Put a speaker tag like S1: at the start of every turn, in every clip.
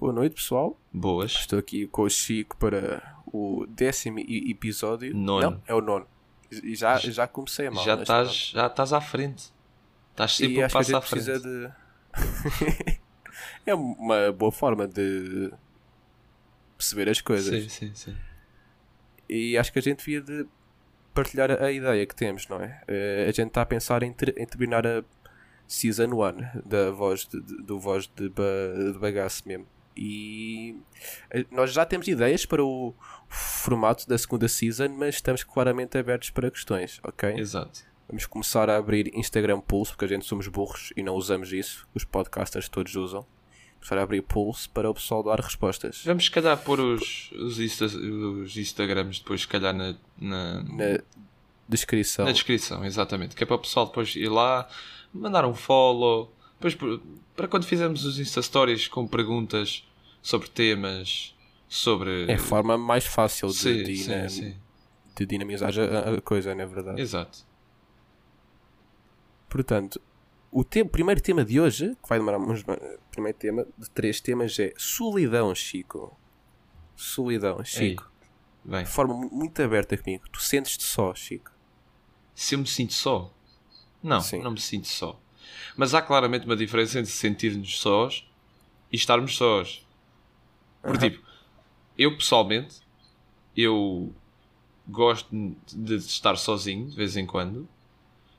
S1: Boa noite, pessoal.
S2: Boas.
S1: Estou aqui com o Chico para o décimo episódio.
S2: Nono.
S1: Não, é o nono. E já, já comecei a mal.
S2: já estás já estás à frente. Estás sempre
S1: E
S2: um passo à frente.
S1: de. é uma boa forma de perceber as coisas.
S2: Sim, sim, sim.
S1: E acho que a gente devia de partilhar a, ideia que temos, não é? Eh, a gente está a pensar em, ter- em terminar a Season 1 da voz de, de- do voz de, ba, de bagaço mesmo. E eh, nós já temos ideias para o formato da segunda season, mas estamos claramente abertos para questões, ok?
S2: Exato.
S1: Vamos começar a abrir Instagram Pulse, porque a gente somos burros e não usamos isso. Os podcasters todos usam. Começar a abrir Pulse para o pessoal dar respostas.
S2: Vamos se calhar pôr os, os, Insta, os Instagrams depois se calhar na, na,
S1: Na descrição.
S2: na descrição, exatamente. Que é para o pessoal depois ir lá, mandar um follow. Depois para quando fizermos os Insta Stories com perguntas sobre temas, sobre.
S1: É a forma mais fácil de,
S2: Sim, sim, sim.
S1: de dinamizar a, a coisa, não é verdade?
S2: Exato.
S1: Portanto, o te- primeiro tema de hoje, que vai demorar uns. Primeiro tema de três temas é solidão, Chico. Solidão, Chico.
S2: Bem,
S1: De forma mu- muito aberta comigo. Tu sentes-te só, Chico.
S2: se eu me sinto só. Não,
S1: Sim.
S2: não me sinto só. Mas há claramente uma diferença entre sentir-nos sós e estarmos sós. Por tipo, eu pessoalmente, eu gosto de estar sozinho de vez em quando,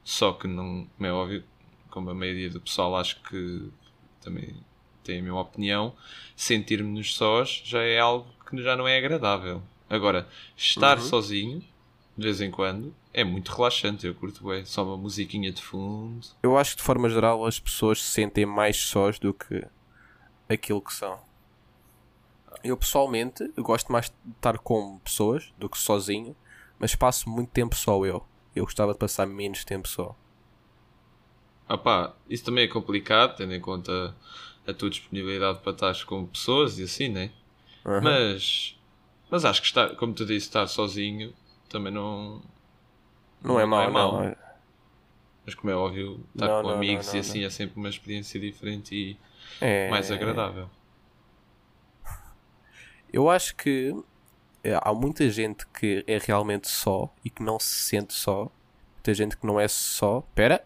S2: só que não, como é óbvio, como a maioria do pessoal acho que também tem a mesma opinião, sentir-me-nos sós já é algo que já não é agradável. Agora, estar
S1: Uhum.
S2: sozinho, de vez em quando, é muito relaxante, eu curto bem, só uma musiquinha de fundo.
S1: Eu acho que de forma geral as pessoas se sentem mais sós do que aquilo que são. Eu pessoalmente eu gosto mais de estar com pessoas do que sozinho, mas passo muito tempo só eu. Eu gostava de passar menos tempo só.
S2: Opá, isso também é complicado, tendo em conta a tua disponibilidade para estar com pessoas e assim, né?
S1: Aham.
S2: Mas, mas acho que estar, como tu disse, estar sozinho também não.
S1: não é mau, não. é-
S2: Mas como é óbvio, estar
S1: Não,
S2: com
S1: não,
S2: amigos
S1: não,
S2: e
S1: não,
S2: assim é sempre uma experiência diferente e
S1: É,
S2: mais agradável.
S1: Eu acho que é, há muita gente que é realmente só e que não se sente só. Muita gente que não é só. Pera,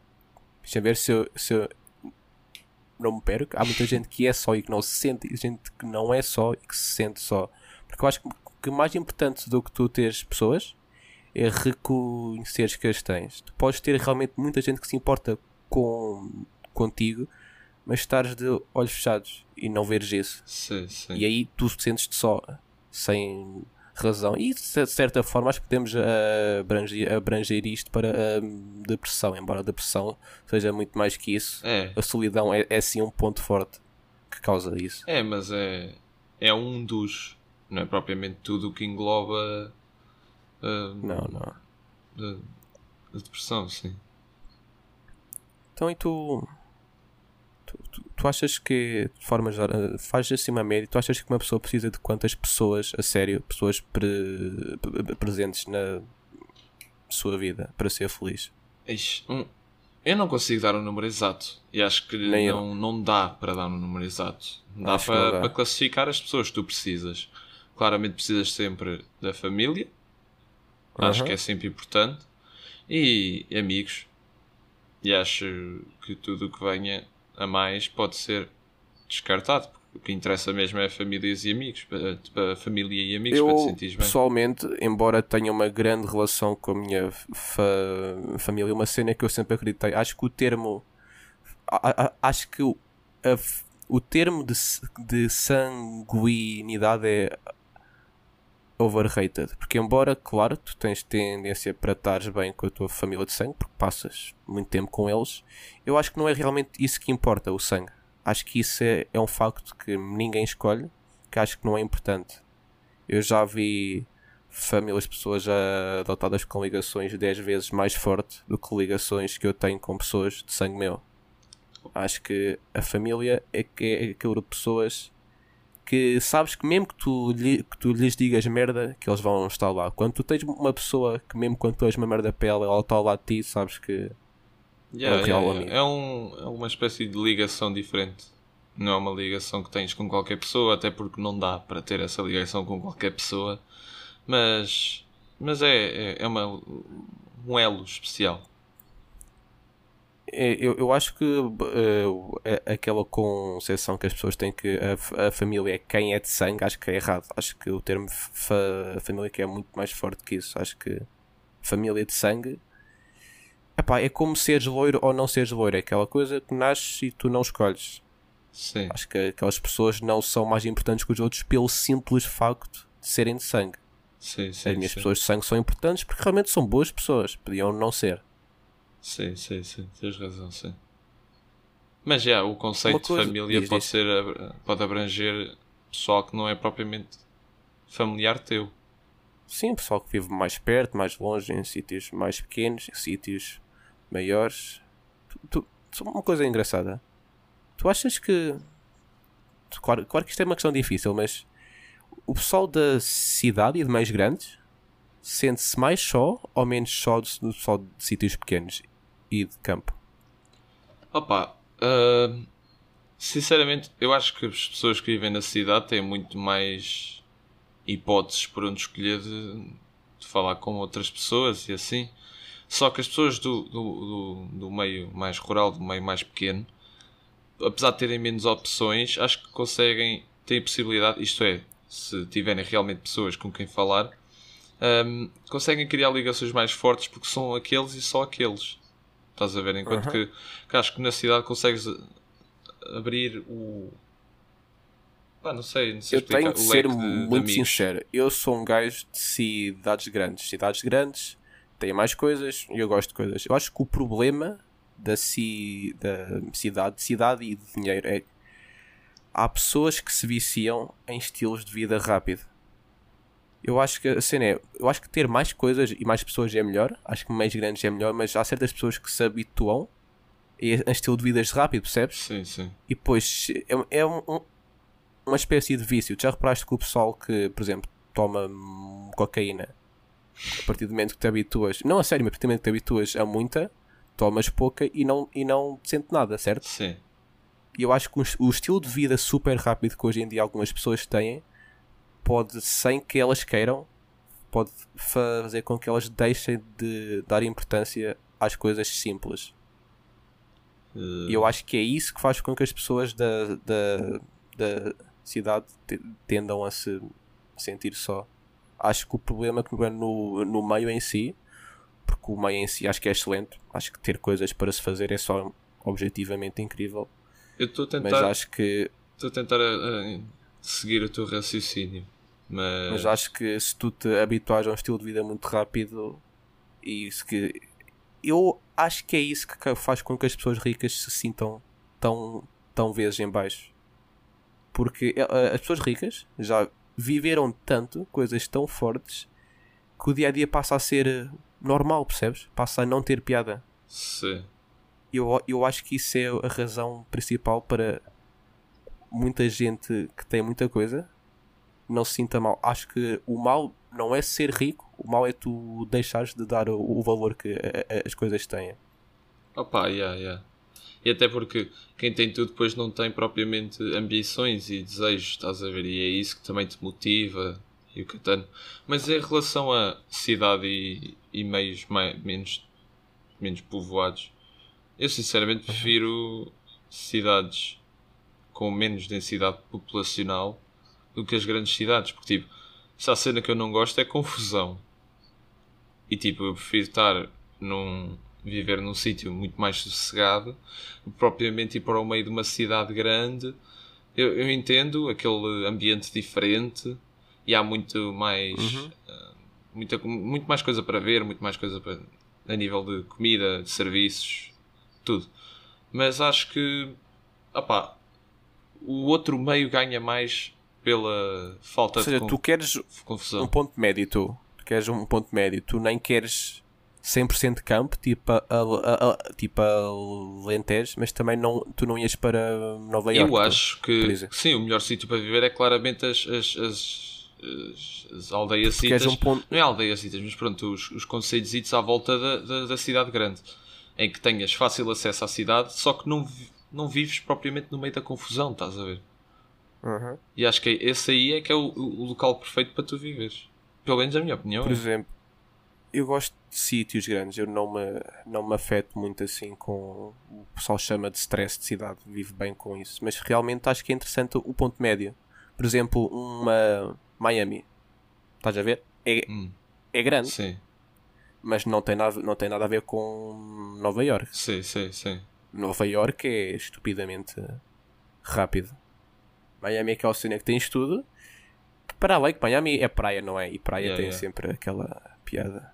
S1: deixa ver se eu, se eu não me perco. Há muita gente que é só e que não se sente, e gente que não é só e que se sente só. Porque eu acho que mais importante do que tu teres pessoas é reconheceres que as tens. Tu podes ter realmente muita gente que se importa com, contigo, mas estares de olhos fechados e não veres isso.
S2: Sim, sim.
S1: E aí tu sentes-te só, sem razão. E de certa forma acho que podemos ah, abranger, abranger isto para a depressão, embora a depressão seja muito mais que isso.
S2: É,
S1: A solidão é, é sim um ponto forte que causa isso.
S2: é, mas é, é um dos. Não é propriamente tudo o que engloba ah,
S1: Não, não.
S2: a, a depressão, sim.
S1: Então e tu. Tu, tu, achas que, de forma geral, fazes assim uma média, tu achas que uma pessoa precisa de quantas pessoas, a sério, pessoas pre- pre- presentes na sua vida para ser feliz?
S2: Ixi, um- eu não consigo dar um número exato e acho que
S1: Nem eu.
S2: não, não dá para dar um número exato. Dá
S1: Acho
S2: para,
S1: dá.
S2: para classificar as pessoas que tu precisas. Claramente precisas sempre da família, acho
S1: Aham.
S2: que é sempre importante, e amigos. E acho que tudo o que venha a mais pode ser descartado. porque O que interessa mesmo é famílias e amigos, para, família e amigos, para te
S1: Eu,
S2: sentir bem.
S1: pessoalmente, embora tenha uma grande relação com a minha fa- família, uma cena que eu sempre acreditei, acho que o termo. a- a- acho que o, a o termo de, de sanguinidade é overrated. Porque, embora, claro, tu tens tendência para estares bem com a tua família de sangue, porque passas muito tempo com eles, eu acho que não é realmente isso que importa, o sangue. Acho que isso é, é um facto que ninguém escolhe, que acho que não é importante. Eu já vi famílias, pessoas adotadas com ligações 10 vezes mais forte do que ligações que eu tenho com pessoas de sangue meu. Acho que a família é, que é aquele grupo de pessoas que sabes que mesmo que tu, lhe- que tu lhes digas merda, que eles vão estar lá. Quando tu tens uma pessoa que mesmo quando tu és uma merda para ela, ela está ao lado de ti, sabes que
S2: Yeah,
S1: É um real
S2: yeah,
S1: amigo.
S2: yeah. É, um, é uma espécie de ligação diferente. não é uma ligação que tens com qualquer pessoa, até porque não dá para ter essa ligação com qualquer pessoa, mas, mas é, é, é uma, um elo especial.
S1: É, eu, eu acho que uh, aquela concepção que as pessoas têm que a, a, família é quem é de sangue, acho que é errado. Acho que o termo fa, família que é muito mais forte que isso. Acho que família de sangue epá, é como seres loiro ou não seres loiro. É aquela coisa que nasces e tu não escolhes.
S2: Sim.
S1: Acho que aquelas pessoas não são mais importantes que os outros pelo simples facto de serem de sangue.
S2: Sim, sim,
S1: As minhas pessoas de sangue são importantes porque realmente são boas pessoas. Podiam não ser.
S2: Sim, sim, sim, tens razão, sim. Mas já, o conceito
S1: coisa-
S2: de família
S1: diz,
S2: pode,
S1: diz.
S2: ser, pode abranger pessoal que não é propriamente familiar teu.
S1: Sim, pessoal que vive mais perto, mais longe, em sítios mais pequenos, em sítios maiores. Tu, tu- uma coisa engraçada. Tu achas que. Claro, claro que isto é uma questão difícil, mas o pessoal da cidade e de meios grandes sente-se mais só ou menos só do do pessoal de sítios pequenos e de campo?
S2: Opa, ah, sinceramente, eu acho que as pessoas que vivem na cidade têm muito mais hipóteses por onde escolher de, de falar com outras pessoas e assim. Só que as pessoas do, do, do, do meio mais rural, do meio mais pequeno, apesar de terem menos opções, acho que conseguem, têm possibilidade, isto é, se tiverem realmente pessoas com quem falar, hum, conseguem criar ligações mais fortes porque são aqueles e só aqueles. Estás a ver? Enquanto
S1: Uhum.
S2: que, que acho que na cidade consegues a- abrir o. Não sei, não sei
S1: Eu tenho
S2: explicar.
S1: que
S2: o
S1: ser
S2: de- de
S1: muito
S2: amigos.
S1: sincero. Eu sou um gajo de cidades grandes. Cidades grandes têm mais coisas e eu gosto de coisas. Eu acho que o problema da, ci, da cidade, cidade e de dinheiro é há pessoas que se viciam em estilos de vida rápido. Eu acho que a cena é, eu acho que ter mais coisas e mais pessoas é melhor. Acho que meios grandes é melhor, mas há certas pessoas que se habituam a estilo de vidas rápido, percebes?
S2: Sim, sim.
S1: E depois é, é um- um- uma espécie de vício. Tu já reparaste que o pessoal que, por exemplo, toma cocaína, a partir do momento que te habituas, não a sério, mas a partir do momento que te habituas a muita, tomas pouca e não, e não te sente nada, certo?
S2: Sim.
S1: E eu acho que o, o estilo de vida super rápido que hoje em dia algumas pessoas têm pode, sem que elas queiram, pode fazer com que elas deixem de dar importância às coisas simples. E eu acho que é isso que faz com que as pessoas da, da, da cidade te- tendam a se sentir só. Acho que o problema que é no, no meio em si, porque o meio em si acho que é excelente. Acho que ter coisas para se fazer é só objetivamente incrível.
S2: eu estou a
S1: Mas
S2: tentar,
S1: acho que,
S2: estou a tentar uh, uh, seguir o teu raciocínio. Mas,
S1: mas acho que se tu te habituares a um estilo de vida muito rápido e isso que eu acho que é isso que faz com que as pessoas ricas se sintam tão, tão vezes em baixo. Porque eh, as pessoas ricas já viveram tanto, coisas tão fortes, que o dia a dia passa a ser normal, percebes? Passa a não ter piada.
S2: sim.
S1: Eu, eu acho que isso é a razão principal para muita gente que tem muita coisa não se sinta mal. Acho que o mal não é ser rico, o mal é tu deixares de dar o, o valor que a- a- as coisas têm.
S2: Opa, yeah, yeah. E até porque quem tem tudo depois não tem propriamente ambições e desejos, estás a ver? E é isso que também te motiva e o catano. Mas em relação a cidade e, e meios mai- menos, menos povoados, eu sinceramente prefiro cidades com menos densidade populacional do que as grandes cidades, porque tipo, se a cena que eu não gosto é confusão. E tipo, eu prefiro estar num. viver num sítio muito mais sossegado, propriamente ir para o meio de uma cidade grande. Eu, eu entendo aquele ambiente diferente e há muito mais.
S1: Uhum.
S2: ah, muita, muito mais coisa para ver, muito mais coisa para, a nível de comida, de serviços, tudo. Mas acho que. opá, o outro meio ganha mais pela falta
S1: Ou seja,
S2: de
S1: tu queres
S2: con- confusão.
S1: um ponto médio, tu. Tu queres um ponto médio. Tu nem queres 100% campo, tipo a, a, a- tipo a Lentejo, mas também não, tu não ias para Nova Iorque.
S2: Eu
S1: tu.
S2: acho
S1: por
S2: que sim, o melhor sítio para viver é claramente as, as, as, as, as aldeias
S1: Tu queres um ponto.
S2: Não é aldeias mas pronto, os, os concelhos à volta da, da, da cidade grande, em que tenhas fácil acesso à cidade, só que não, não vives propriamente no meio da confusão, estás a ver?
S1: Uhum.
S2: E acho que esse aí é que é o, o local perfeito para tu viveres. Pelo menos a minha opinião.
S1: Por
S2: é.
S1: exemplo, eu gosto de sítios grandes, eu não me, não me afeto muito assim com o pessoal chama de stress de cidade, vivo bem com isso, mas realmente acho que é interessante o ponto médio. Por exemplo, uma Miami, estás a ver? É,
S2: Hum,
S1: é grande,
S2: sim,
S1: mas não tem, nada, não tem nada a ver com Nova York.
S2: sim, sim, sim.
S1: Nova York é estupidamente rápido. Miami é cena que tens tudo. Para além que Miami é praia, não é? E praia
S2: Yeah,
S1: tem
S2: yeah.
S1: sempre aquela piada.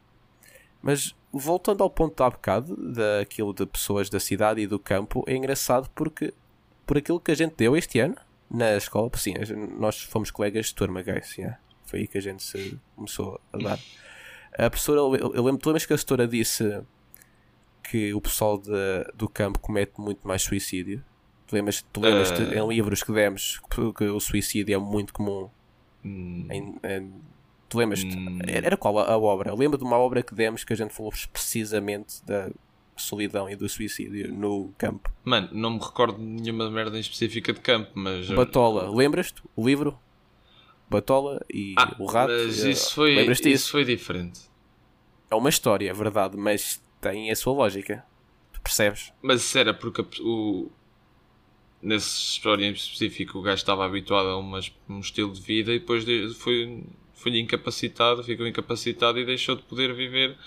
S1: Mas voltando ao ponto de há bocado, daquilo de pessoas da cidade e do campo, é engraçado porque por aquilo que a gente deu este ano na escola, sim, nós fomos colegas de turma, guys, yeah. foi aí que a gente se começou a dar. A professora, eu eu lembro, tu lembras que a professora disse que o pessoal de- do campo comete muito mais suicídio? Tu lembras,
S2: Eh.
S1: em livros que demos que, o suicídio é muito comum?
S2: Hum,
S1: Em, em- tu lembras?
S2: Hum.
S1: Era qual a, a obra? Lembro de uma obra que demos que a gente falou precisamente da solidão e do suicídio no campo.
S2: Mano, não me recordo de nenhuma merda em específica de campo, mas.
S1: Batola, lembras-te? O livro? Batola e
S2: Ah,
S1: o rato.
S2: mas isso foi,
S1: Lembras-te disso?
S2: isso foi diferente.
S1: É uma história, é verdade, mas tem a sua lógica. Tu percebes?
S2: Mas isso era porque o. Nessa história em específico, o gajo estava habituado a umas- um estilo de vida e depois de- foi, foi incapacitado, ficou incapacitado e deixou de poder viver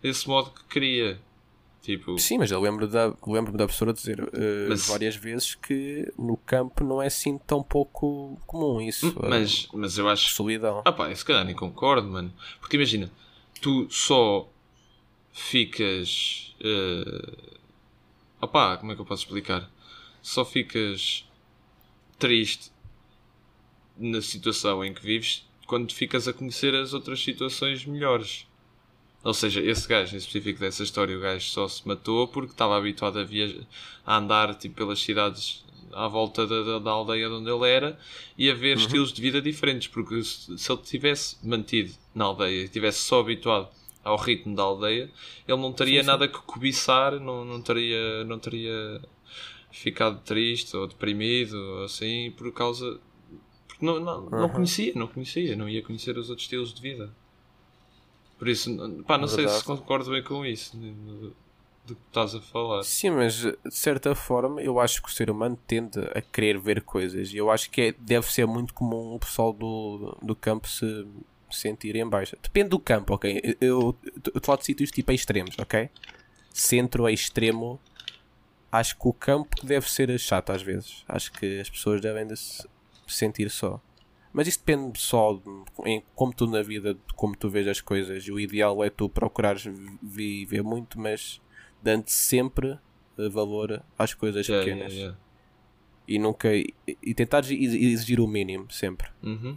S2: desse modo que queria. Tipo,
S1: Sim, mas eu lembro da, lembro-me da professora dizer eh,
S2: Mas-
S1: várias vezes que no campo não é assim tão pouco comum isso. a
S2: mas, mas eu acho
S1: solidão.
S2: Ah pá, se calhar nem concordo, mano. Porque imagina, tu só ficas. Uh... Opá, como é que eu posso explicar? Só ficas triste na situação em que vives quando ficas a conhecer as outras situações melhores. Ou seja, esse gajo em específico dessa história, o gajo só se matou porque estava habituado a, viajar, a andar tipo, pelas cidades à volta da, da, da aldeia de onde ele era e a ver estilos de vida diferentes. Porque se, se ele tivesse mantido na aldeia e tivesse só habituado ao ritmo da aldeia, ele não teria
S1: Sim, sim.
S2: nada que cobiçar, não, não, teria, não teria ficado triste ou deprimido ou assim por causa. Porque não, não, não
S1: Uhum.
S2: conhecia, não conhecia, não ia conhecer os outros estilos de vida. Por isso, pá, não sei
S1: Verdade.
S2: se concordo bem com isso do, que estás a falar.
S1: Sim, mas de certa forma eu acho que o ser humano tende a querer ver coisas e eu acho que é- deve ser muito comum o pessoal do, do campo se sentir em baixa. Depende do campo, ok? Eu eu falo de sítios tipo a extremos, ok? Centro a extremo, acho que o campo deve ser chato às vezes. Acho que as pessoas devem de se sentir só. Mas isso depende só de em como tu na vida, de como tu vês as coisas. O ideal é tu procurares viver muito, mas dando sempre eh, valor às coisas
S2: Yeah,
S1: pequenas.
S2: yeah, yeah.
S1: E nunca. E, e tentar exi- exigir o mínimo sempre.
S2: Uhum.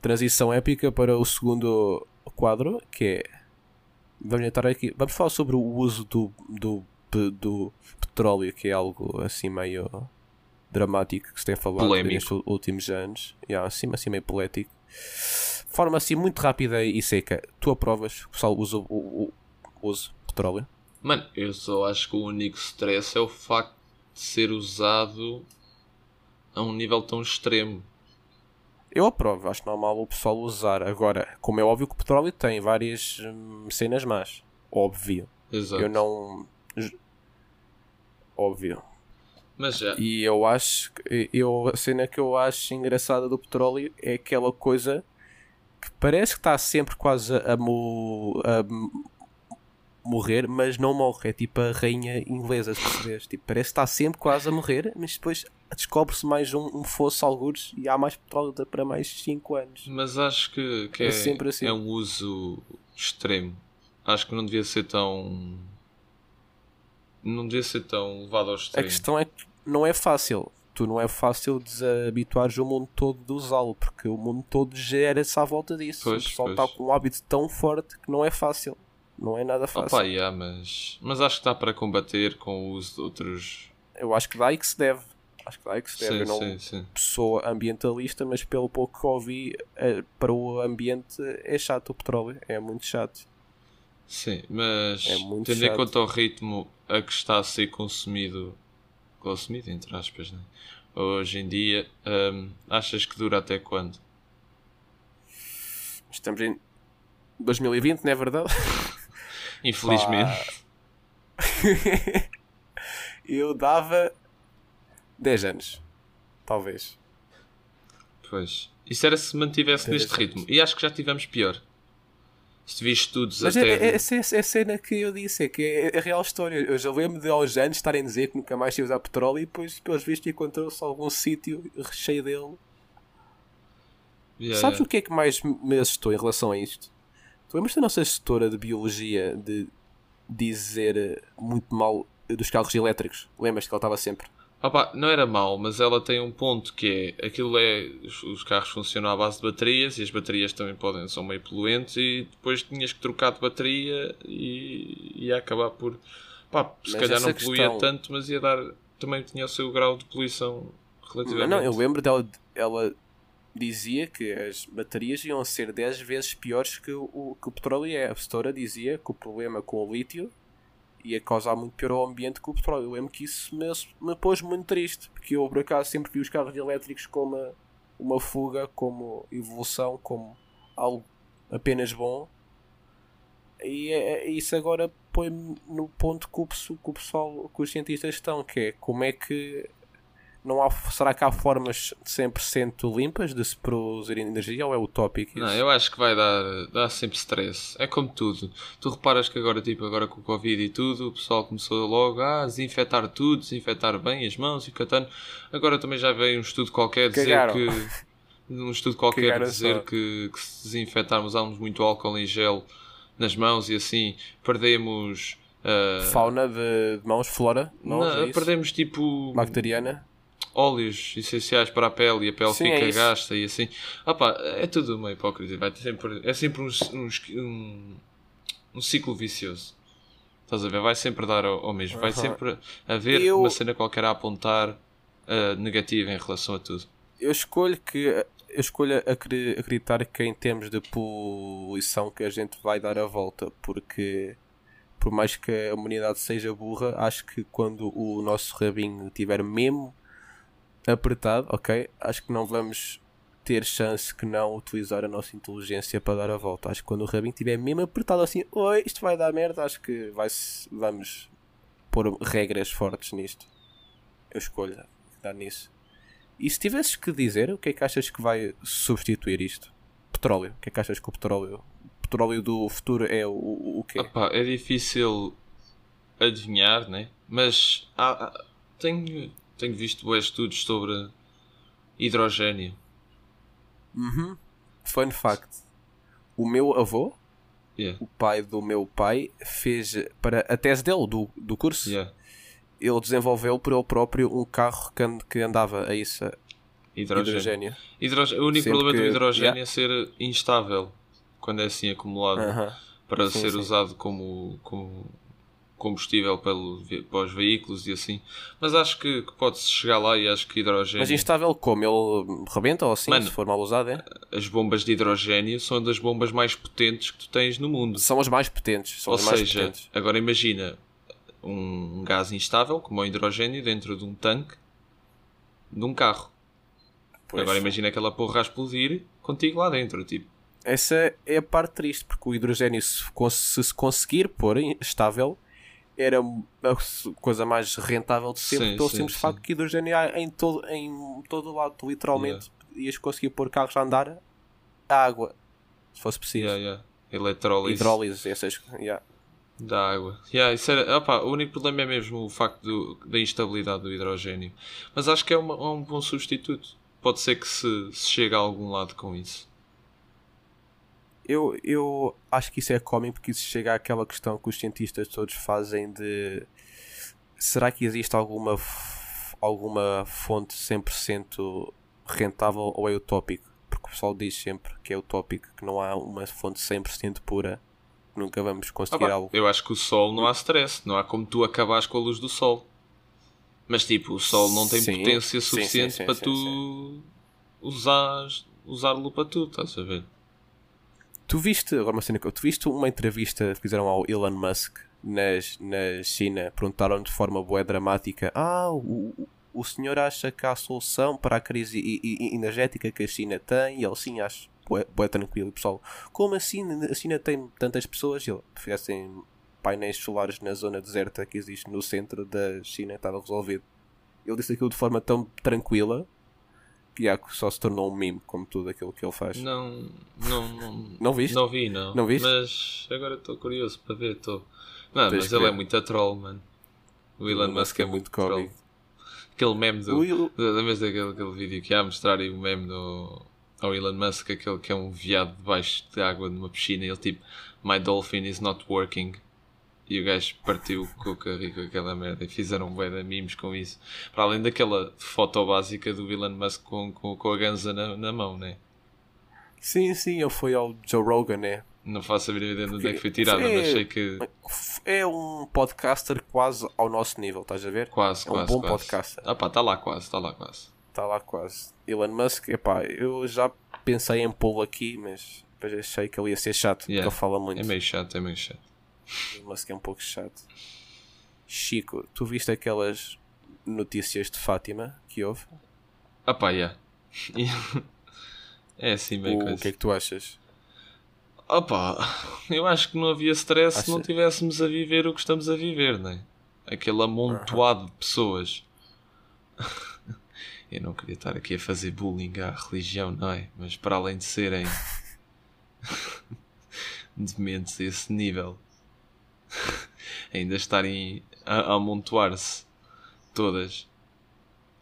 S1: Transição épica para o segundo quadro, que é. Vamos entrar aqui. Vamos falar sobre o uso do, do, do petróleo, que é algo assim meio dramático que se tem falado
S2: Polémico.
S1: nestes últimos anos. Yeah, assim, assim meio polético. Forma assim muito rápida e seca. Tu aprovas que o pessoal usa o, o, petróleo?
S2: Mano, eu só acho que o único stress é o facto de ser usado a um nível tão extremo.
S1: Eu aprovo, acho normal o pessoal usar. Agora, como é óbvio que o petróleo tem várias hum, cenas más. Óbvio.
S2: Exato.
S1: Eu não. Óbvio.
S2: Mas já.
S1: E eu acho. que- Eu, a cena que eu acho engraçada do petróleo é aquela coisa que parece que está sempre quase a, mo- a morrer, mas não morre. É tipo a rainha inglesa, se percebes? Tipo, parece que está sempre quase a morrer, mas depois descobre-se mais um, um fosso algures e há mais petróleo para mais 5 anos.
S2: Mas acho que, que é,
S1: É sempre assim.
S2: é um uso extremo. Acho que não devia ser tão. Não devia ser tão levado ao
S1: A
S2: extremo.
S1: questão é que não é fácil. Tu não é fácil desabituares o mundo todo de usá-lo, porque o mundo todo gera-se à volta disso.
S2: Pois,
S1: o pessoal está com um hábito tão forte que não é fácil. Não é nada fácil.
S2: Opa, yeah, mas, mas acho que dá para combater com o uso de outros.
S1: Eu acho que dá e que se deve. Acho que dá e que se deve.
S2: Sim,
S1: Eu não
S2: sim, sim.
S1: sou ambientalista, mas pelo pouco que ouvi, eh, para o ambiente é chato o petróleo. É muito chato.
S2: Sim, mas
S1: É
S2: tendo em
S1: chato.
S2: conta o ritmo a que está a ser consumido consumida, entre aspas, né? Hoje em dia, hum, achas que dura até quando?
S1: Estamos em 2020, não é verdade?
S2: Infelizmente.
S1: eu dava 10 anos. Talvez.
S2: Pois. Isso era se mantivesse neste ritmo. E acho que já tivemos pior. Se vi estudos
S1: Mas
S2: até.
S1: é, é, é a cena que eu disse, é que é a real história. Eu já lembro de aos anos estarem a dizer que nunca mais ia usar petróleo e depois, pelos vistos, encontrou-se algum sítio cheio dele.
S2: Yeah,
S1: Sabes
S2: yeah.
S1: o que é que mais me assustou em relação a isto? Tu lembras da nossa gestora de biologia de dizer muito mal dos carros elétricos? Lembras que ela estava sempre?
S2: Opa, não era mau, mas ela tem um ponto que é aquilo é. Os, os carros funcionam à base de baterias e as baterias também podem são meio poluentes e depois tinhas que trocar de bateria e ia acabar por. Pá, se
S1: Mas
S2: calhar não poluía
S1: questão-
S2: tanto, mas ia dar. Também tinha o seu grau de poluição relativamente.
S1: Não, eu lembro dela, ela dizia que as baterias iam ser 10 vezes piores que o, que o petróleo é. A gestora dizia que o problema com o lítio ia causar muito pior ao ambiente que o petróleo. Eu lembro que isso me, me pôs muito triste, porque eu por acaso sempre vi os carros elétricos como uma, fuga, como evolução, como algo apenas bom. E é- é- isso agora põe-me no ponto que o, que o pessoal, que os cientistas estão, que é como é que não há, será que há formas 100% limpas de se produzir energia ou é utópico isso?
S2: Não, eu acho que vai dar, dar sempre stress. É como tudo. Tu reparas que agora, tipo, agora com o Covid e tudo, o pessoal começou logo a desinfetar tudo, desinfetar bem as mãos e o catano. Agora também já veio um estudo qualquer dizer
S1: Cagaram.
S2: que. Um estudo qualquer
S1: Cagaram
S2: dizer que, que se desinfetarmos usarmos muito álcool em gel nas mãos e assim perdemos. ah,
S1: Fauna de, mãos, flora, não,
S2: não,
S1: é
S2: perdemos tipo
S1: bacteriana.
S2: Óleos essenciais para a pele e a pele
S1: Sim,
S2: fica
S1: é
S2: gasta e assim. Ah pá, é tudo uma hipocrisia. Vai sempre, é sempre um, um, um, ciclo vicioso. Estás a ver? Vai sempre dar ao, ao mesmo. Vai
S1: Aham.
S2: sempre haver
S1: Eu-
S2: uma cena qualquer a apontar ah, negativa em relação a tudo.
S1: Eu escolho que eu escolho acre- acreditar que em termos de poluição que a gente vai dar a volta, porque por mais que a humanidade seja burra, acho que quando o nosso rabinho estiver mesmo apertado, ok, acho que não vamos ter chance que não utilizar a nossa inteligência para dar a volta. Acho que quando o rabinho estiver mesmo apertado assim, oi, isto vai dar merda, acho que vai vamos pôr regras fortes nisto. Eu escolho dar nisso. E se tivesses que dizer, o que é que achas que vai substituir isto? Petróleo. O que é que achas que o petróleo, o petróleo do futuro é o, o, o quê?
S2: Pá, é difícil adivinhar, né? Mas há- há- tenho, tenho visto bons estudos sobre hidrogênio.
S1: Uhum. Fun fact. O meu avô,
S2: Yeah,
S1: o pai do meu pai, fez para a tese dele, do, do curso,
S2: yeah.
S1: ele desenvolveu por ele próprio um carro que, and- que andava a isso, a
S2: Hidrogênio.
S1: hidrogênio.
S2: Hidroge- O único
S1: Sempre
S2: problema do
S1: que-
S2: hidrogênio
S1: yeah.
S2: é ser instável quando é assim acumulado
S1: Aham.
S2: para
S1: Sim,
S2: ser
S1: sim.
S2: usado como, como combustível pelo, para os veículos e assim. Mas acho que, que pode-se chegar lá e acho que hidrogênio.
S1: Mas instável como? Ele rebenta ou assim,
S2: Mano,
S1: se for mal usado, é?
S2: As bombas de hidrogênio são das bombas mais potentes que tu tens no mundo.
S1: São as mais potentes. São
S2: Ou
S1: as mais
S2: seja,
S1: potentes.
S2: agora imagina um, gás instável, como o hidrogênio, dentro de um tanque de um carro.
S1: Pois.
S2: Agora imagina aquela porra a explodir contigo lá dentro. Tipo,
S1: Essa é a parte triste, porque o hidrogênio, se, se se conseguir pôr estável, era a coisa mais rentável de sempre,
S2: Sim,
S1: pelo
S2: sim,
S1: simples
S2: sim.
S1: facto que hidrogênio em todo, em todo lado, literalmente ias conseguir pôr carros a andar a água, se fosse preciso.
S2: yeah, yeah. elettrólise
S1: Hidrólise, essas. Yeah.
S2: da água. Yeah, isso era, opa, o único problema é mesmo o facto do- da instabilidade do hidrogênio. Mas acho que é, uma- é um bom substituto. Pode ser que se, se chegue a algum lado com isso.
S1: Eu, eu acho que isso é cómico porque isso chega àquela questão que os cientistas todos fazem de será que existe alguma, alguma fonte 100% rentável ou é utópico? Porque o pessoal diz sempre que é utópico, que não há uma fonte 100% pura, nunca vamos conseguir
S2: Opa,
S1: algo.
S2: eu acho que o sol não há stress, não há como tu acabares com a luz do sol. Mas tipo, o sol não tem
S1: Sim,
S2: potência suficiente
S1: sim, sim,
S2: para tu usares, usá-lo para tudo, estás a ver?
S1: Tu viste, agora uma cena que eu- tu viste uma entrevista que fizeram ao Elon Musk nas, na China, perguntaram de forma bué dramática: Ah, o, o- senhor acha que há solução para a crise energética que a China tem? E ele sim, acho bué tranquilo. Pessoal, como assim? A China tem tantas pessoas? Ele, fizessem painéis solares na zona deserta que existe no centro da China, estava resolvido. Ele disse aquilo de forma tão tranquila já só se tornou um meme, como tudo aquilo que ele faz.
S2: Não, não, não,
S1: Não viste?
S2: Não vi, não.
S1: Não viste?
S2: Mas agora estou curioso para ver, estou. Não,
S1: Tens
S2: mas ele
S1: ver.
S2: é muito a troll, mano. O Elon Musk é muito troll.
S1: cómico.
S2: Aquele meme do.
S1: Il-
S2: Lembras daquele aquele vídeo que ia mostrar aí o meme do, ao Elon Musk, aquele que é um viado debaixo de água numa piscina e ele tipo, My dolphin is not working. E o gajo partiu o coco a rir com aquela merda e fizeram bué de memes com isso. Para além daquela foto básica do Elon Musk com, com, com a ganza na, na mão, né?
S1: Sim, sim, ele foi ao Joe Rogan, né?
S2: Não faço a mínima ideia de onde é que foi tirada,
S1: é-
S2: mas sei que
S1: É um podcaster quase ao nosso nível, estás a ver?
S2: quase,
S1: é um
S2: quase.
S1: bom
S2: quase.
S1: podcaster.
S2: Ah pá, está lá quase, está lá quase.
S1: Está lá quase. Elon Musk, epá, eu já pensei em pô-lo aqui, mas depois achei que ele ia ser chato,
S2: Yeah.
S1: porque ele fala muito.
S2: É meio chato, é meio chato.
S1: Elon Musk é um pouco chato. Chico, tu viste aquelas notícias de Fátima que houve?
S2: Ah pá, yeah. é assim meio
S1: O,
S2: coisa.
S1: o que é que tu achas?
S2: Opa, eu acho que não havia stress se não tivéssemos a viver o que estamos a viver, né? Aquele amontoado de pessoas. eu não queria estar aqui a fazer bullying à religião, não é? Mas para além de serem dementes a esse nível, ainda estarem a, a amontoar-se todas.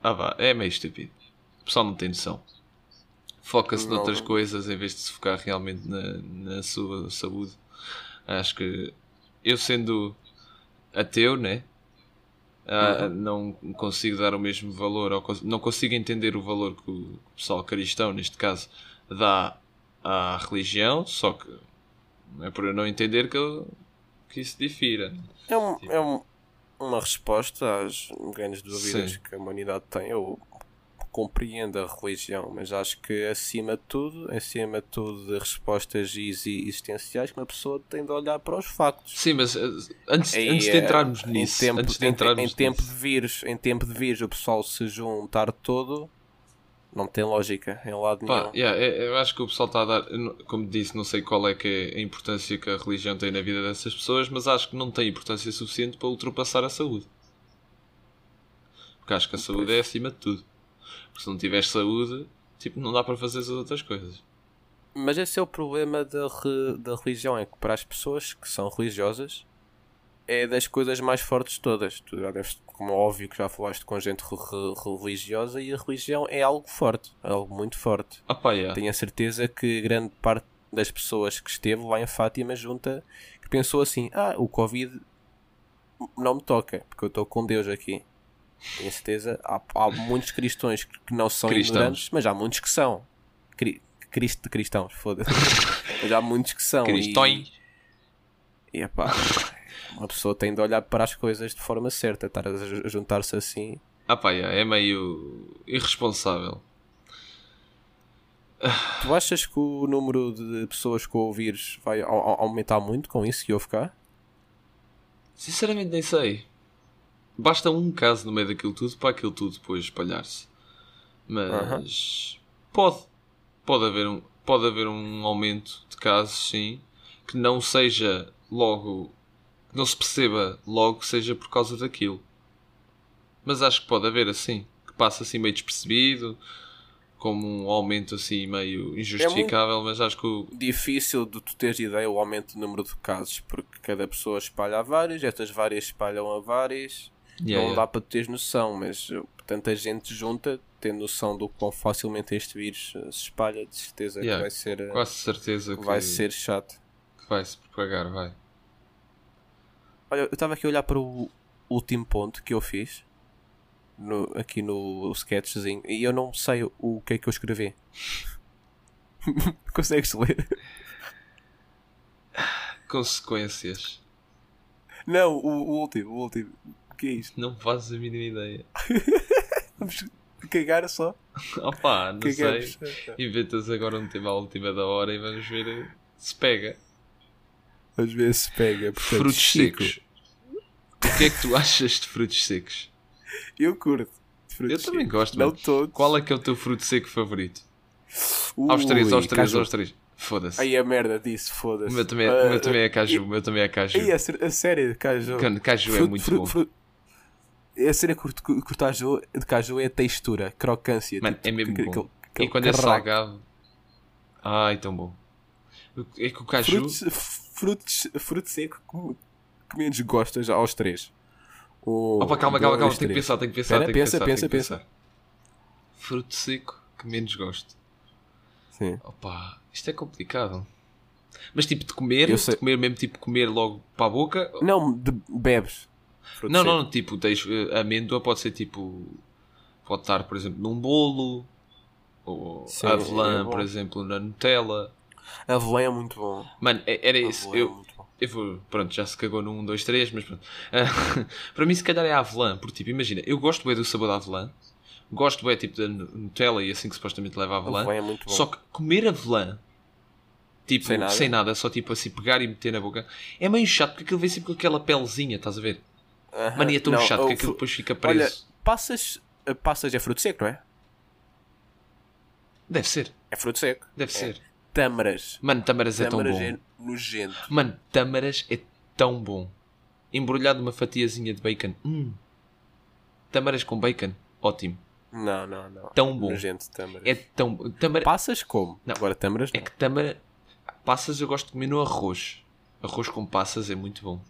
S2: Ah vá, é meio estúpido. O pessoal não tem noção foca-se noutras coisas em vez de se focar realmente na, na sua saúde. Acho que eu sendo ateu, né? Ah, não consigo dar o mesmo valor, ou não consigo entender o valor que o pessoal cristão, neste caso, dá à religião, só que é por eu não entender que, eu- que isso difira.
S1: É, um, é um- uma resposta às grandes dúvidas
S2: Sim.
S1: que a humanidade tem. Eu compreendo a religião, mas acho que acima de tudo, acima de tudo de respostas exi- existenciais, que uma pessoa tem de olhar para os factos.
S2: Sim, mas eh, antes,
S1: Aí,
S2: antes de
S1: eh,
S2: entrarmos
S1: em
S2: nisso,
S1: tempo,
S2: antes de
S1: em
S2: entrarmos
S1: em, tempo
S2: nisso,
S1: de vírus, em tempo de vírus, o pessoal se juntar todo, não tem lógica em lado
S2: Pá,
S1: nenhum.
S2: yeah, é- eu acho que o pessoal está a dar, como disse, não sei qual é que é a importância que a religião tem na vida dessas pessoas, mas acho que não tem importância suficiente para ultrapassar a saúde. Porque acho que a saúde é acima de tudo. Porque se não tiveres saúde, tipo, não dá para fazer as outras coisas.
S1: Mas esse é o problema da, re- da religião, é que para as pessoas que são religiosas é das coisas mais fortes de todas. Tu já deves, como é óbvio que já falaste com gente re- re- religiosa e a religião é algo forte, é algo muito forte.
S2: Pá, yeah.
S1: Tenho a certeza que grande parte das pessoas que esteve lá em Fátima junta que pensou assim: ah, o Covid não me toca, porque eu estou com Deus aqui. Tenho a certeza, há, há muitos cristãos que não são
S2: Cristãos.
S1: ignorantes, mas há muitos que são. Cri, Cristo, cristãos, foda-se. mas há muitos que são. e-
S2: Cristões.
S1: E, epá, uma pessoa tem de olhar para as coisas de forma certa, estar a ju- a juntar-se assim.
S2: Ah pá, é meio irresponsável.
S1: Tu achas que o número de pessoas com o vírus vai au- au- aumentar muito com isso que houve cá?
S2: Sinceramente nem sei. Basta um caso no meio daquilo tudo para aquilo tudo depois espalhar-se. Mas pode. Pode haver, um, pode haver um aumento de casos, sim, que não seja logo. Não se perceba logo que seja por causa daquilo. Mas acho que pode haver assim. Que passa assim meio despercebido, como um aumento assim meio injustificável, mas acho que o,
S1: Difícil de tu teres ideia o aumento do número de casos, porque cada pessoa espalha a vários, estas várias espalham a várias.
S2: Yeah,
S1: não
S2: yeah.
S1: dá para tu teres noção, mas uh, tanta gente junta, tendo noção do quão facilmente este vírus uh, se espalha, de certeza
S2: Yeah,
S1: que vai ser, uh,
S2: quase certeza que
S1: vai ser chato.
S2: que vai se propagar, vai.
S1: Olha, eu estava aqui a olhar para o último ponto que eu fiz no- aqui no sketchzinho e eu não sei o, o que é que eu escrevi. Consegues ler?
S2: Consequências.
S1: Não, o, o último, o último. O que é isto?
S2: Não fazes a mínima ideia.
S1: Vamos cagar só?
S2: Opa, não
S1: Cagamos.
S2: sei. Inventas agora um tema à última da hora e vamos ver se pega.
S1: Às vezes se pega. Portanto,
S2: frutos
S1: Chico,
S2: secos. O que é que tu achas de frutos secos?
S1: Eu curto. de
S2: Eu também
S1: secos.
S2: gosto,
S1: Não todos.
S2: Qual é que é o teu fruto seco favorito? Aos três,
S1: Ui,
S2: aos três,
S1: caju.
S2: aos três. Foda-se.
S1: Aí a merda disso, foda-se.
S2: O meu também,
S1: Ah,
S2: o meu também é caju. O meu também é caju.
S1: Aí a, a sério, caju.
S2: Caju é
S1: Fruto-
S2: muito
S1: fruto-
S2: bom.
S1: fruto- A que curto caju- de caju é a textura, crocância.
S2: Mano,
S1: tipo,
S2: é mesmo
S1: aquele-
S2: bom.
S1: aquele- aquele
S2: E quando é salgado. Ai, tão bom. É que o caju.
S1: Frutos, frutos, fruto seco que, que menos gostas aos três.
S2: Opa, calma, calma, calma. Tenho que pensar, tenho que pensar.
S1: Espera,
S2: tenho que
S1: pensa,
S2: pensar,
S1: pensa,
S2: que
S1: pensa.
S2: pensar. Fruto seco que menos gosto.
S1: Sim.
S2: Opa, isto é complicado. Mas tipo de comer,
S1: Eu
S2: de
S1: sei.
S2: comer mesmo tipo comer logo para a boca.
S1: Não, de, bebes.
S2: Não,
S1: seco.
S2: não, tipo, tens, eh, amêndoa pode ser tipo. Pode estar, por exemplo, num bolo. Ou
S1: Sim,
S2: avelã,
S1: é
S2: por exemplo, na Nutella.
S1: Avelã é muito bom.
S2: Mano, é- era isso.
S1: Avelã é
S2: Eu. Eu vou, pronto, já se cagou no 1, 2, 3, mas pronto. Ah, para mim, se calhar é a avelã, porque tipo, imagina, eu gosto bem do sabor da avelã, gosto bem tipo da Nu- Nutella e assim que supostamente leva a avelã,
S1: é
S2: só que comer avelã, tipo,
S1: Sem
S2: sem
S1: nada?
S2: nada. só tipo assim pegar e meter na boca, é meio chato porque aquilo vem sempre com aquela pelezinha, estás a ver? Mano, e é tão
S1: Não,
S2: chato que aquilo depois fica
S1: Olha,
S2: preso.
S1: passas, eh, passas é fruto seco, não é?
S2: Deve ser,
S1: É fruto seco.
S2: deve
S1: É.
S2: ser.
S1: Tâmaras.
S2: Mano, tâmaras é tão
S1: Tâmaras
S2: bom.
S1: é nojento.
S2: Mano, tâmaras é tão bom. Embrulhado numa fatiazinha de bacon. Hum. Tâmaras com bacon. Ótimo.
S1: Não, não, não.
S2: Tão bom.
S1: Nojento, tâmaras.
S2: É tão. Tâmara...
S1: Passas como?
S2: Não.
S1: Agora tâmaras
S2: É
S1: não.
S2: que tâmara. Passas eu gosto de comer no arroz. Arroz com passas é muito bom.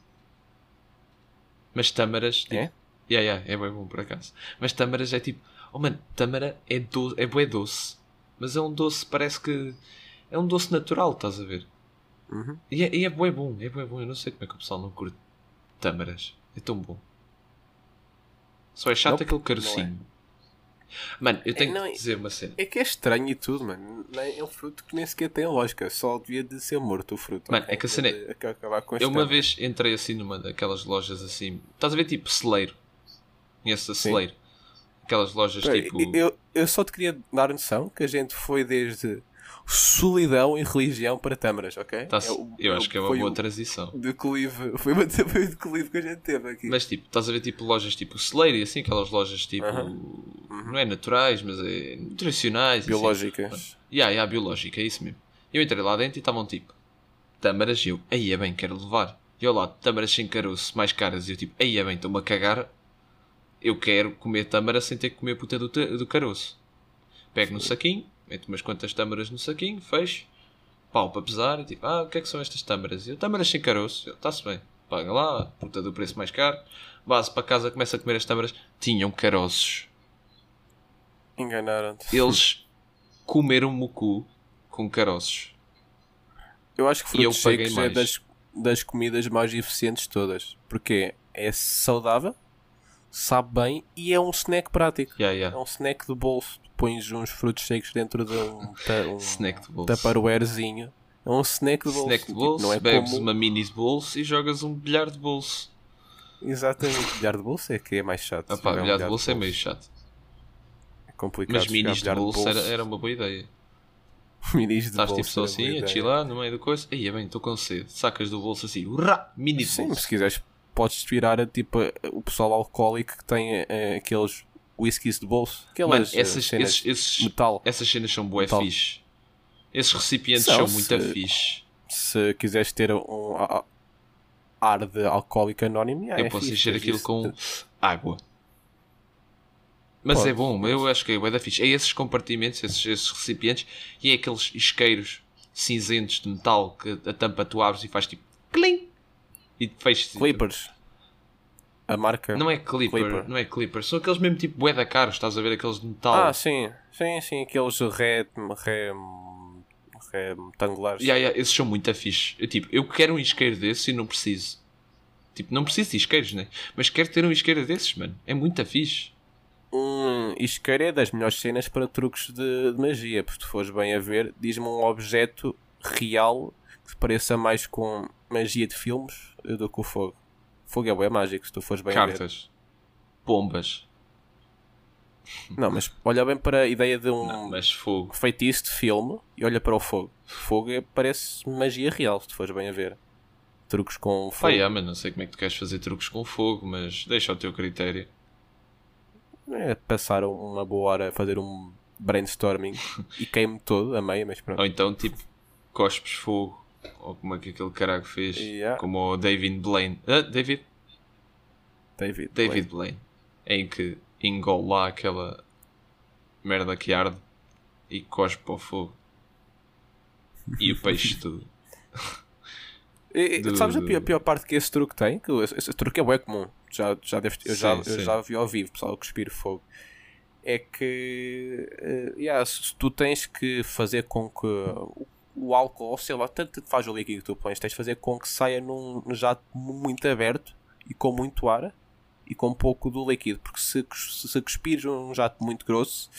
S2: Mas tâmaras. Tipo...
S1: É?
S2: Yeah, yeah, é bem bom por acaso. Mas tâmaras é tipo. Oh mano, tâmara é, do... é bué doce. Mas é um doce, parece que. É um doce natural, estás a ver?
S1: Uhum.
S2: E é, e é bué bom, é bué bom. Eu não sei como é que o pessoal não curte tâmaras. É tão bom. Só é chato
S1: Nope,
S2: aquele carocinho. Mano, eu tenho
S1: não
S2: que
S1: é-
S2: dizer uma cena.
S1: É que é estranho e tudo, mano. Nem- É um fruto que nem sequer tem lógica. Só devia de ser morto o fruto.
S2: Mano, é que a cena é- Eu uma vez entrei assim numa daquelas lojas assim. Estás a ver tipo celeiro? Conheces a celeiro? Aquelas lojas
S1: Peraí,
S2: tipo.
S1: eu, eu só te queria dar noção que a gente foi desde solidão e religião para tâmaras, ok?
S2: Tá-
S1: É o-
S2: eu
S1: é
S2: acho que é uma boa transição.
S1: declive, foi, uma, foi o declive que a gente teve aqui.
S2: Mas tipo, estás a ver tipo lojas tipo celeiro e assim, aquelas lojas tipo.
S1: Aham.
S2: Não é naturais, mas é nutricionais. e assim.
S1: Biológicas.
S2: Ya, ya, biológica, é isso mesmo. Eu entrei lá dentro e estavam tipo tâmaras e eu, aí é bem, quero levar. E eu lá, tâmaras sem caroço, mais caras. E eu tipo, aí é bem, estou-me a cagar. Eu quero comer tâmara sem ter que comer puta do, do caroço. Pego no saquinho, meto umas quantas tâmaras no saquinho, fecho, pau para pesar e tipo, ah, o que é que são estas tâmaras? E eu, tâmaras sem caroço. Está-se bem, paga lá, puta do preço mais caro. Base para casa, começa a comer as tâmaras. Tinham caroços.
S1: Enganaram-te.
S2: Eles comeram mucu com caroços.
S1: Eu acho que frutos
S2: paguei
S1: secos é das, das comidas mais eficientes de todas. Porque é saudável, sabe bem e é um snack prático.
S2: Ya, ya.
S1: É um snack de bolso. Pões uns frutos secos dentro de um, ta- um
S2: Snack de bolso.
S1: tupperwarezinho. É um snack de bolso.
S2: Snack de
S1: Tipo,
S2: bolso,
S1: não é
S2: bebes
S1: como...
S2: uma mini de bolso e jogas um bilhar de bolso.
S1: Exatamente. Bilhar de bolso é que é mais chato.
S2: Ah pá,
S1: Jogar um
S2: bilhar de bolso é meio chato.
S1: É complicado.
S2: Mas minis de
S1: bilhar
S2: bolso era, era uma boa ideia.
S1: Minis de
S2: Estás
S1: bolso
S2: tipo só assim, a chilar no meio da coisa. Aí é bem, estou com sede. Sacas do bolso assim, urrá, mini de
S1: Sim,
S2: bolso.
S1: se quiseres, podes tirar tipo, o pessoal alcoólico que tem eh, aqueles whiskies de bolso. Aquelas
S2: Mano,
S1: eh,
S2: essas,
S1: cenas
S2: esses, esses,
S1: metal.
S2: essas cenas são bué
S1: Metal.
S2: fixe. Esses recipientes
S1: São,
S2: são, muito
S1: se-
S2: fixe.
S1: Se quiseres ter um ar de alcoólico anónimo, yeah,
S2: Eu
S1: é
S2: posso
S1: fixe,
S2: encher
S1: tens
S2: aquilo com água. Mas
S1: Podes,
S2: é bom, eu acho que é bué da fixe. É esses compartimentos, esses, esses recipientes, e é aqueles isqueiros cinzentos de metal que a tampa tu abres e faz tipo clim e fecha
S1: Clippers. A marca.
S2: Não é clipper,
S1: Clipper.
S2: não é clipper, são aqueles mesmo tipo bué da caros, estás a ver aqueles de metal.
S1: Ah, sim. Sim, sim. Aqueles ré, ré, retangulares.
S2: Ya, ya, esses são muito fixe. Eu, tipo, eu quero um isqueiro desses e não preciso. Tipo, não preciso de isqueiros, né? Mas quero ter um isqueiro desses, mano. É muito fixe.
S1: Um isqueiro é das melhores cenas para truques de, de magia. Porque tu fores bem a ver, diz-me um objeto real que se pareça mais com magia de filmes do que o fogo. Fogo é bem mágico, se tu fores bem a ver.
S2: Cartas. Bombas.
S1: Não, mas olha bem para a ideia de um
S2: Não,
S1: feitiço de filme e olha para o fogo. Fogo é- parece magia real, se tu fores bem a ver. Truques com fogo.
S2: yeah, mas não sei como é que tu queres fazer truques com fogo, mas deixa ao teu critério.
S1: É passar uma boa hora a fazer um brainstorming e queime todo a meio, mas pronto.
S2: Ou então, tipo, cospes fogo. Ou como é que aquele caraca fez.
S1: Yeah.
S2: Como o David Blaine. Ah, David?
S1: David.
S2: David Blaine. Em que engole lá aquela merda que arde e cospe para o fogo. E o peixe tudo.
S1: E,
S2: do-
S1: sabes a pior,
S2: do-
S1: parte que esse truque tem? Que esse, esse truque é bem comum. Já, já deves, eu, já,
S2: Sim,
S1: eu
S2: sim.
S1: já vi ao vivo, pessoal, cuspir fogo. É que eh, yeah, se tu tens que fazer com que o, o álcool, ou sei lá, tanto faz o líquido que tu pões, tens de fazer com que saia num, num jato muito aberto e com muito ar e com pouco do líquido. Porque se, se cuspires um jato muito grosso,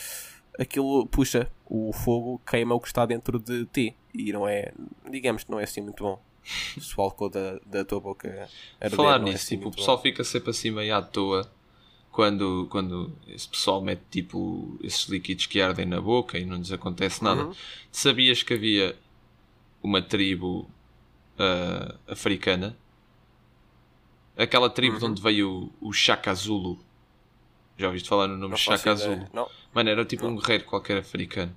S1: aquilo puxa o fogo, queima o que está dentro de ti. E não é, digamos que não é assim muito bom. Se o álcool da, da tua boca arder,
S2: Falar
S1: é
S2: nisso,
S1: assim
S2: tipo, o pessoal
S1: bom.
S2: fica sempre assim meio à toa quando, quando esse pessoal mete tipo esses líquidos que ardem na boca e não lhes acontece nada.
S1: Uhum.
S2: Sabias que havia uma tribo ah, africana? Aquela tribo de
S1: Uhum.
S2: onde veio o, o Shaka Zulu. Já ouviste falar no nome
S1: Não
S2: Shaka. Zulu?
S1: Não.
S2: Mano, era tipo um guerreiro qualquer africano.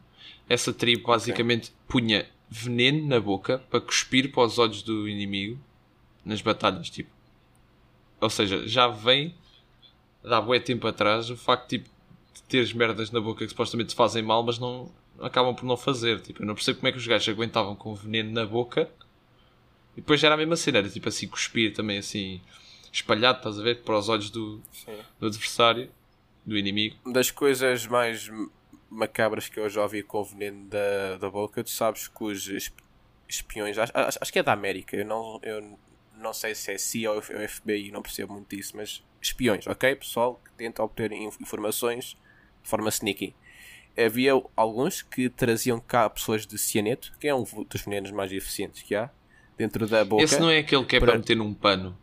S2: Essa tribo basicamente punha veneno na boca para cuspir para os olhos do inimigo nas batalhas, tipo. Ou seja, já vem dá bué tempo atrás o facto tipo, de teres merdas na boca que supostamente te fazem mal, mas não acabam por não fazer. Tipo, eu não percebo como é que os gajos aguentavam com veneno na boca e depois já era a mesma cena, era tipo assim, cuspir também assim espalhado, estás a ver, para os olhos do,
S1: Sim.
S2: do adversário, do inimigo.
S1: das coisas mais macabras que eu já ouvi com o veneno da, da boca, tu sabes que os esp- espiões, acho, acho- que é da América, eu não, eu não sei se é CIA ou FBI, não percebo muito disso, mas espiões, ok? Pessoal que tenta obter in- informações de forma sneaky. Havia alguns que traziam cápsulas de cianeto, que é um dos venenos mais eficientes que há, dentro da boca.
S2: Esse não é aquele que é
S1: para-
S2: para meter num pano.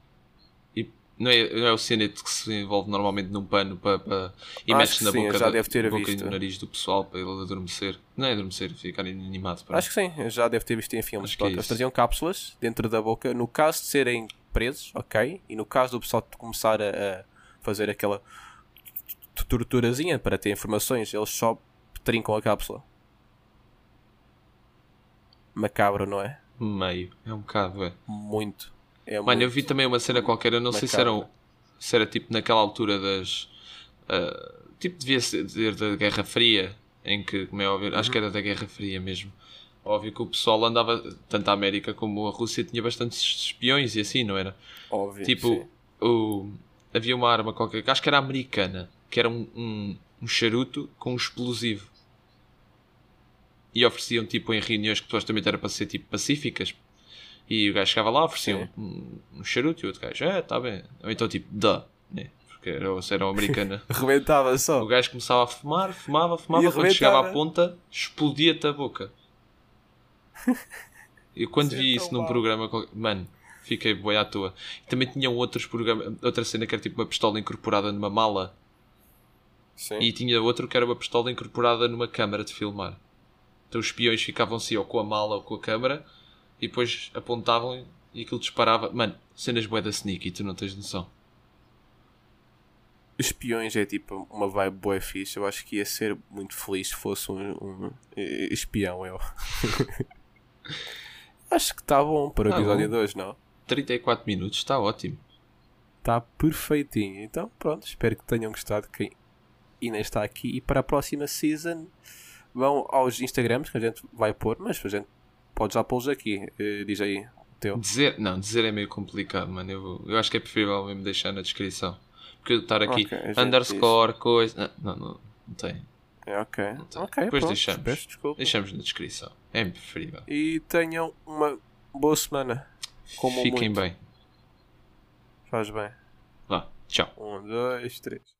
S2: E não é, não é o cianeto que se envolve normalmente num pano para, para- e
S1: que
S2: na
S1: sim,
S2: boca,
S1: já
S2: da-
S1: deve ter
S2: boca e
S1: visto.
S2: no nariz do pessoal para ele adormecer. Não é adormecer, ficar inanimado. pronto.
S1: Acho que sim, já deve ter visto em filmes.
S2: É
S1: eles traziam cápsulas dentro da boca, no caso de serem presos, ok? E no caso do pessoal começar a, a fazer aquela torturazinha para ter informações, eles só trincam a cápsula. Macabro, não é?
S2: Meio, é um bocado, é.
S1: Muito. É
S2: Mano, eu
S1: muito.
S2: vi também uma cena qualquer, eu não sei se era,
S1: macabro.
S2: se era tipo naquela altura das. ah, tipo, devia ser da Guerra Fria, em que, como é óbvio, acho que
S1: Uhum.
S2: era da Guerra Fria mesmo. Óbvio que o pessoal andava, tanto a América como a Rússia, tinha bastantes espiões e assim, não era?
S1: Óbvio.
S2: Tipo,
S1: sim.
S2: o, havia uma arma qualquer, que acho que era americana, que era um, um, um charuto com um explosivo. E ofereciam tipo em reuniões que supostamente era para ser tipo pacíficas. E o gajo chegava lá, ofereciam um, um charuto e o outro gajo, é, tá bem. Ou então tipo, duh, né? Porque era, era uma americana.
S1: Rebentava só.
S2: o gajo começava a fumar, fumava, fumava,
S1: E
S2: quando chegava à ponta, explodia-te a boca. Eu quando
S1: é
S2: vi isso num
S1: mau.
S2: programa, mano, fiquei boi à toa. E também tinham outros programas, outra cena que era tipo uma pistola incorporada numa mala
S1: Sim.
S2: e tinha outro que era uma pistola incorporada numa câmara de filmar. Então os espiões ficavam assim ou com a mala ou com a câmara e depois apontavam e aquilo disparava. Mano, cenas bué da sneaky, tu não tens noção.
S1: Espiões é tipo uma vibe boa fixe. Eu acho que ia ser muito feliz se fosse um, um, espião, eu. acho que está bom para o
S2: Tá
S1: episódio
S2: bom.
S1: 2, não?
S2: 34 minutos, está ótimo.
S1: Está perfeitinho. Então, pronto, espero que tenham gostado. Quem ainda está aqui. E para a próxima season, vão aos Instagrams que a gente vai pôr, mas a gente pode já pô-los aqui. Eh, diz aí o teu.
S2: Dizer, não, dizer é meio complicado, mano. Eu, eu acho que é preferível mesmo deixar na descrição. Porque eu estar aqui
S1: Ok, a gente
S2: underscore, coisa. Não, não, não tem.
S1: É, ok. Ok,
S2: Depois
S1: pronto.
S2: deixamos.
S1: Peço desculpa.
S2: Deixamos na descrição. É preferível.
S1: E tenham uma boa semana. Como
S2: Fiquem
S1: muito.
S2: bem.
S1: Faz bem.
S2: Vá, tchau.
S1: Um, dois, três.